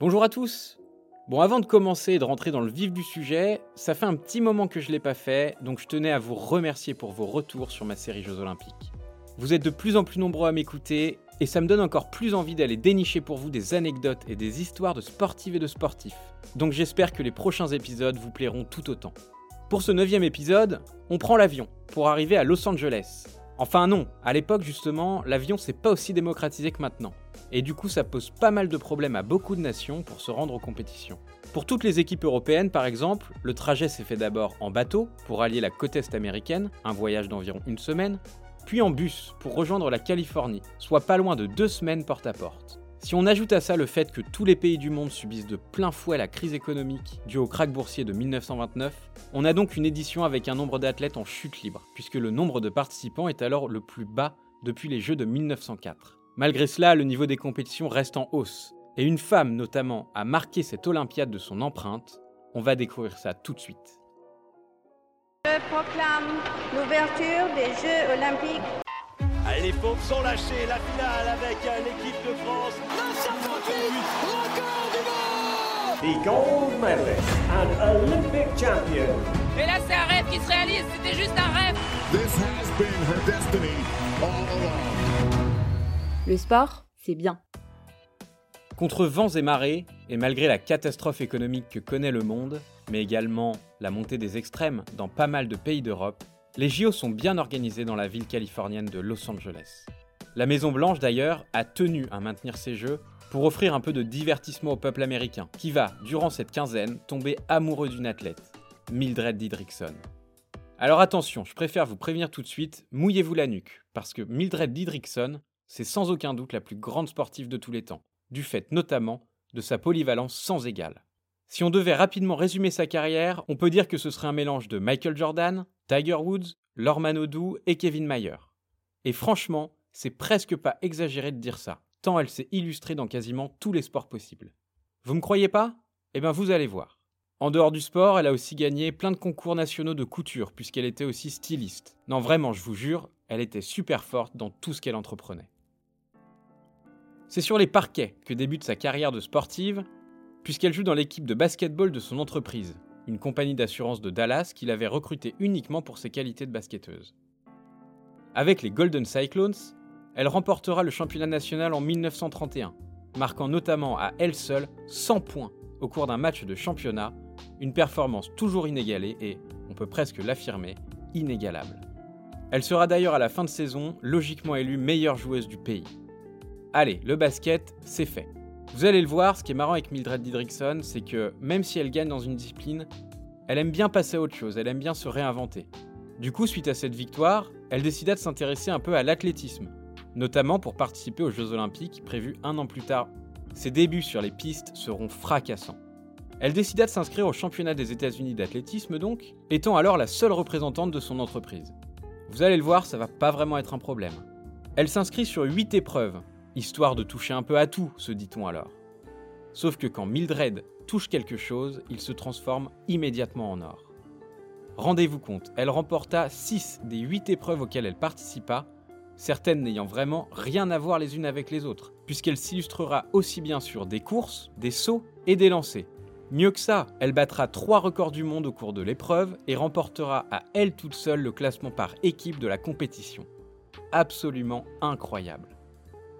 Bonjour à tous Bon, avant de commencer et de rentrer dans le vif du sujet, ça fait un petit moment que je ne l'ai pas fait, donc je tenais à vous remercier pour vos retours sur ma série Jeux Olympiques. Vous êtes de plus en plus nombreux à m'écouter, et ça me donne encore plus envie d'aller dénicher pour vous des anecdotes et des histoires de sportives et de sportifs. Donc j'espère que les prochains épisodes vous plairont tout autant. Pour ce neuvième épisode, on prend l'avion pour arriver à Los Angeles. Enfin non, à l'époque justement, l'avion c'est pas aussi démocratisé que maintenant. Et du coup ça pose pas mal de problèmes à beaucoup de nations pour se rendre aux compétitions. Pour toutes les équipes européennes par exemple, le trajet s'est fait d'abord en bateau pour allier la côte est américaine, un voyage d'environ une semaine, puis en bus pour rejoindre la Californie, soit pas loin de deux semaines porte à porte. Si on ajoute à ça le fait que tous les pays du monde subissent de plein fouet la crise économique due au krach boursier de 1929, on a donc une édition avec un nombre d'athlètes en chute libre, puisque le nombre de participants est alors le plus bas depuis les Jeux de 1904. Malgré cela, le niveau des compétitions reste en hausse, et une femme notamment a marqué cette Olympiade de son empreinte. On va découvrir ça tout de suite. Je proclame l'ouverture des Jeux olympiques. Les pompes sont lâchées, la finale avec euh, l'équipe de France. the gold medalist and Olympic champion. Et là, c'est un rêve qui se réalise, c'était juste un rêve. This has been her destiny all along. Le sport, c'est bien. Contre vents et marées, et malgré la catastrophe économique que connaît le monde, mais également la montée des extrêmes dans pas mal de pays d'Europe, les JO sont bien organisés dans la ville californienne de Los Angeles. La Maison Blanche d'ailleurs a tenu à maintenir ces jeux pour offrir un peu de divertissement au peuple américain, qui va, durant cette quinzaine, tomber amoureux d'une athlète, Mildred Didrikson. Alors attention, je préfère vous prévenir tout de suite, mouillez-vous la nuque, parce que Mildred Didrikson, c'est sans aucun doute la plus grande sportive de tous les temps, du fait notamment de sa polyvalence sans égale. Si on devait rapidement résumer sa carrière, on peut dire que ce serait un mélange de Michael Jordan, Tiger Woods, Lorman Odou et Kevin Mayer. Et franchement, c'est presque pas exagéré de dire ça, tant elle s'est illustrée dans quasiment tous les sports possibles. Vous me croyez pas? Eh bien vous allez voir. En dehors du sport, elle a aussi gagné plein de concours nationaux de couture, puisqu'elle était aussi styliste. Non vraiment, je vous jure, elle était super forte dans tout ce qu'elle entreprenait. C'est sur les parquets que débute sa carrière de sportive, puisqu'elle joue dans l'équipe de basketball de son entreprise, une compagnie d'assurance de Dallas qui l'avait recrutée uniquement pour ses qualités de basketteuse. Avec les Golden Cyclones, elle remportera le championnat national en 1931, marquant notamment à elle seule 100 points au cours d'un match de championnat, une performance toujours inégalée et, on peut presque l'affirmer, inégalable. Elle sera d'ailleurs à la fin de saison logiquement élue meilleure joueuse du pays. Allez, le basket, c'est fait. Vous allez le voir, ce qui est marrant avec Mildred Didrikson, c'est que même si elle gagne dans une discipline, elle aime bien passer à autre chose, elle aime bien se réinventer. Du coup, suite à cette victoire, elle décida de s'intéresser un peu à l'athlétisme, notamment pour participer aux Jeux Olympiques prévus un an plus tard. Ses débuts sur les pistes seront fracassants. Elle décida de s'inscrire au championnat des États-Unis d'athlétisme donc, étant alors la seule représentante de son entreprise. Vous allez le voir, ça va pas vraiment être un problème. Elle s'inscrit sur 8 épreuves, histoire de toucher un peu à tout, se dit-on alors. Sauf que quand Mildred touche quelque chose, il se transforme immédiatement en or. Rendez-vous compte, elle remporta 6 des 8 épreuves auxquelles elle participa, certaines n'ayant vraiment rien à voir les unes avec les autres, puisqu'elle s'illustrera aussi bien sur des courses, des sauts et des lancers. Mieux que ça, elle battra 3 records du monde au cours de l'épreuve et remportera à elle toute seule le classement par équipe de la compétition. Absolument incroyable.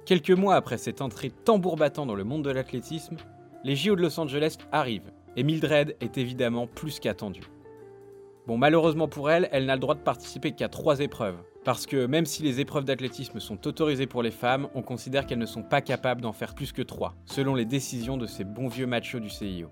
Quelques mois après cette entrée tambour battant dans le monde de l'athlétisme, les JO de Los Angeles arrivent, et Mildred est évidemment plus qu'attendue. Bon, malheureusement pour elle, elle n'a le droit de participer qu'à trois épreuves, parce que même si les épreuves d'athlétisme sont autorisées pour les femmes, on considère qu'elles ne sont pas capables d'en faire plus que trois, selon les décisions de ces bons vieux machos du CIO.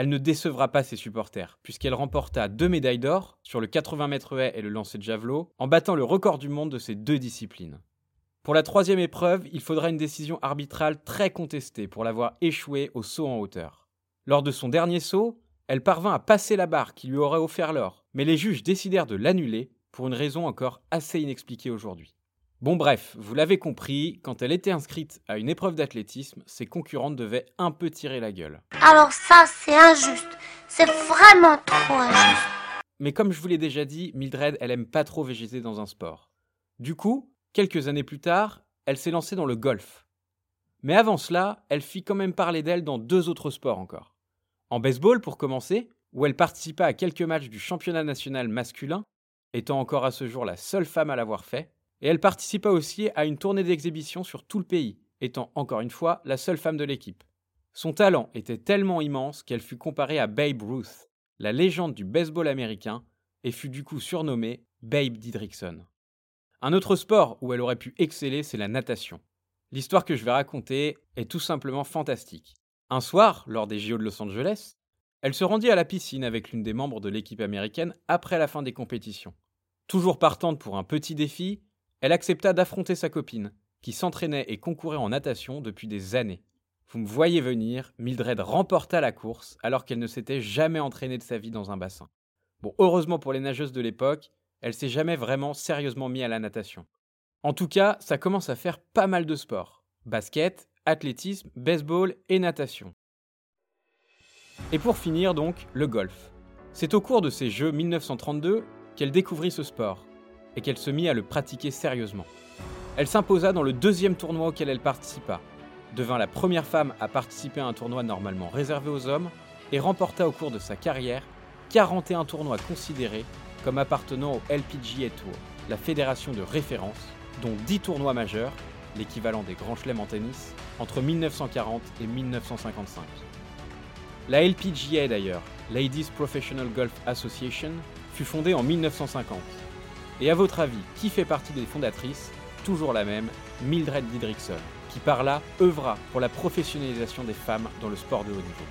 Elle ne décevra pas ses supporters, puisqu'elle remporta deux médailles d'or sur le 80 mètres haie et le lancer de javelot, en battant le record du monde de ces deux disciplines. Pour la troisième épreuve, il faudra une décision arbitrale très contestée pour l'avoir échoué au saut en hauteur. Lors de son dernier saut, elle parvint à passer la barre qui lui aurait offert l'or, mais les juges décidèrent de l'annuler pour une raison encore assez inexpliquée aujourd'hui. Bon bref, vous l'avez compris, quand elle était inscrite à une épreuve d'athlétisme, ses concurrentes devaient un peu tirer la gueule. Alors ça, c'est injuste. C'est vraiment trop injuste. Mais comme je vous l'ai déjà dit, Mildred, elle aime pas trop végéter dans un sport. Du coup, quelques années plus tard, elle s'est lancée dans le golf. Mais avant cela, elle fit quand même parler d'elle dans deux autres sports encore. En baseball, pour commencer, où elle participa à quelques matchs du championnat national masculin, étant encore à ce jour la seule femme à l'avoir fait, et elle participa aussi à une tournée d'exhibition sur tout le pays, étant encore une fois la seule femme de l'équipe. Son talent était tellement immense qu'elle fut comparée à Babe Ruth, la légende du baseball américain, et fut du coup surnommée Babe Didrikson. Un autre sport où elle aurait pu exceller, c'est la natation. L'histoire que je vais raconter est tout simplement fantastique. Un soir, lors des JO de Los Angeles, elle se rendit à la piscine avec l'une des membres de l'équipe américaine après la fin des compétitions. Toujours partante pour un petit défi, elle accepta d'affronter sa copine, qui s'entraînait et concourait en natation depuis des années. Vous me voyez venir, Mildred remporta la course alors qu'elle ne s'était jamais entraînée de sa vie dans un bassin. Bon, heureusement pour les nageuses de l'époque, elle s'est jamais vraiment sérieusement mise à la natation. En tout cas, ça commence à faire pas mal de sports. Basket, athlétisme, baseball et natation. Et pour finir donc, le golf. C'est au cours de ces Jeux 1932 qu'elle découvrit ce sport et qu'elle se mit à le pratiquer sérieusement. Elle s'imposa dans le deuxième tournoi auquel elle participa, devint la première femme à participer à un tournoi normalement réservé aux hommes et remporta au cours de sa carrière 41 tournois considérés comme appartenant au LPGA Tour, la fédération de référence, dont 10 tournois majeurs, l'équivalent des grands chelems en tennis, entre 1940 et 1955. La LPGA d'ailleurs, Ladies Professional Golf Association, fut fondée en 1950. Et à votre avis, qui fait partie des fondatrices Toujours la même, Mildred Didrikson, qui par là œuvra pour la professionnalisation des femmes dans le sport de haut niveau.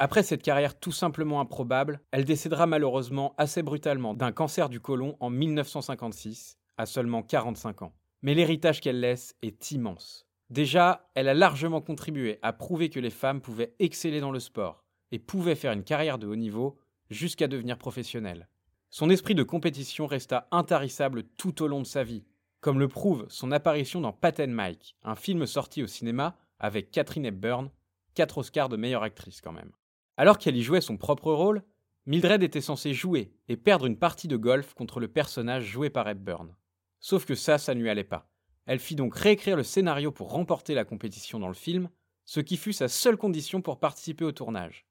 Après cette carrière tout simplement improbable, elle décédera malheureusement assez brutalement d'un cancer du côlon en 1956, à seulement 45 ans. Mais l'héritage qu'elle laisse est immense. Déjà, elle a largement contribué à prouver que les femmes pouvaient exceller dans le sport et pouvaient faire une carrière de haut niveau jusqu'à devenir professionnelles. Son esprit de compétition resta intarissable tout au long de sa vie, comme le prouve son apparition dans Pat Mike, un film sorti au cinéma avec Catherine Hepburn, 4 Oscars de meilleure actrice quand même. Alors qu'elle y jouait son propre rôle, Mildred était censée jouer et perdre une partie de golf contre le personnage joué par Hepburn. Sauf que ça, ça ne lui allait pas. Elle fit donc réécrire le scénario pour remporter la compétition dans le film, ce qui fut sa seule condition pour participer au tournage.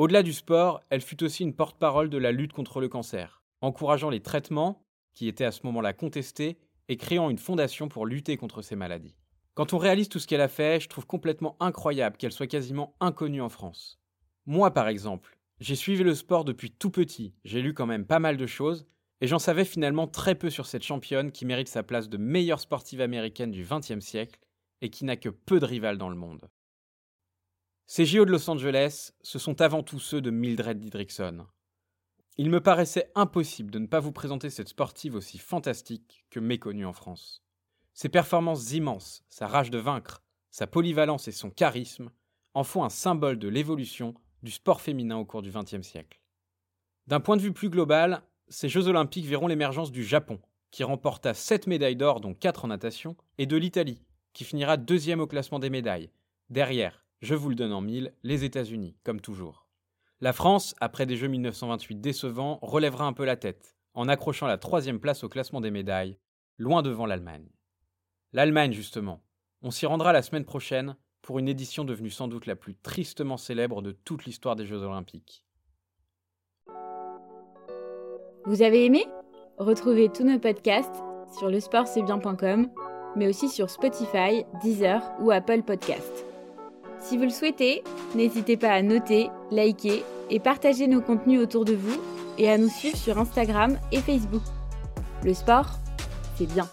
Au-delà du sport, elle fut aussi une porte-parole de la lutte contre le cancer, encourageant les traitements, qui étaient à ce moment-là contestés, et créant une fondation pour lutter contre ces maladies. Quand on réalise tout ce qu'elle a fait, je trouve complètement incroyable qu'elle soit quasiment inconnue en France. Moi, par exemple, j'ai suivi le sport depuis tout petit, j'ai lu quand même pas mal de choses, et j'en savais finalement très peu sur cette championne qui mérite sa place de meilleure sportive américaine du XXe siècle et qui n'a que peu de rivales dans le monde. Ces JO de Los Angeles, ce sont avant tout ceux de Mildred Didrikson. Il me paraissait impossible de ne pas vous présenter cette sportive aussi fantastique que méconnue en France. Ses performances immenses, sa rage de vaincre, sa polyvalence et son charisme en font un symbole de l'évolution du sport féminin au cours du XXe siècle. D'un point de vue plus global, ces Jeux olympiques verront l'émergence du Japon, qui remporta 7 médailles d'or, dont 4 en natation, et de l'Italie, qui finira deuxième au classement des médailles. Derrière, je vous le donne en mille, les États-Unis, comme toujours. La France, après des Jeux 1928 décevants, relèvera un peu la tête, en accrochant la troisième place au classement des médailles, loin devant l'Allemagne. L'Allemagne, justement. On s'y rendra la semaine prochaine pour une édition devenue sans doute la plus tristement célèbre de toute l'histoire des Jeux olympiques. Vous avez aimé? Retrouvez tous nos podcasts sur lesportcestbien.com, mais aussi sur Spotify, Deezer ou Apple Podcasts. Si vous le souhaitez, n'hésitez pas à noter, liker et partager nos contenus autour de vous et à nous suivre sur Instagram et Facebook. Le sport, c'est bien.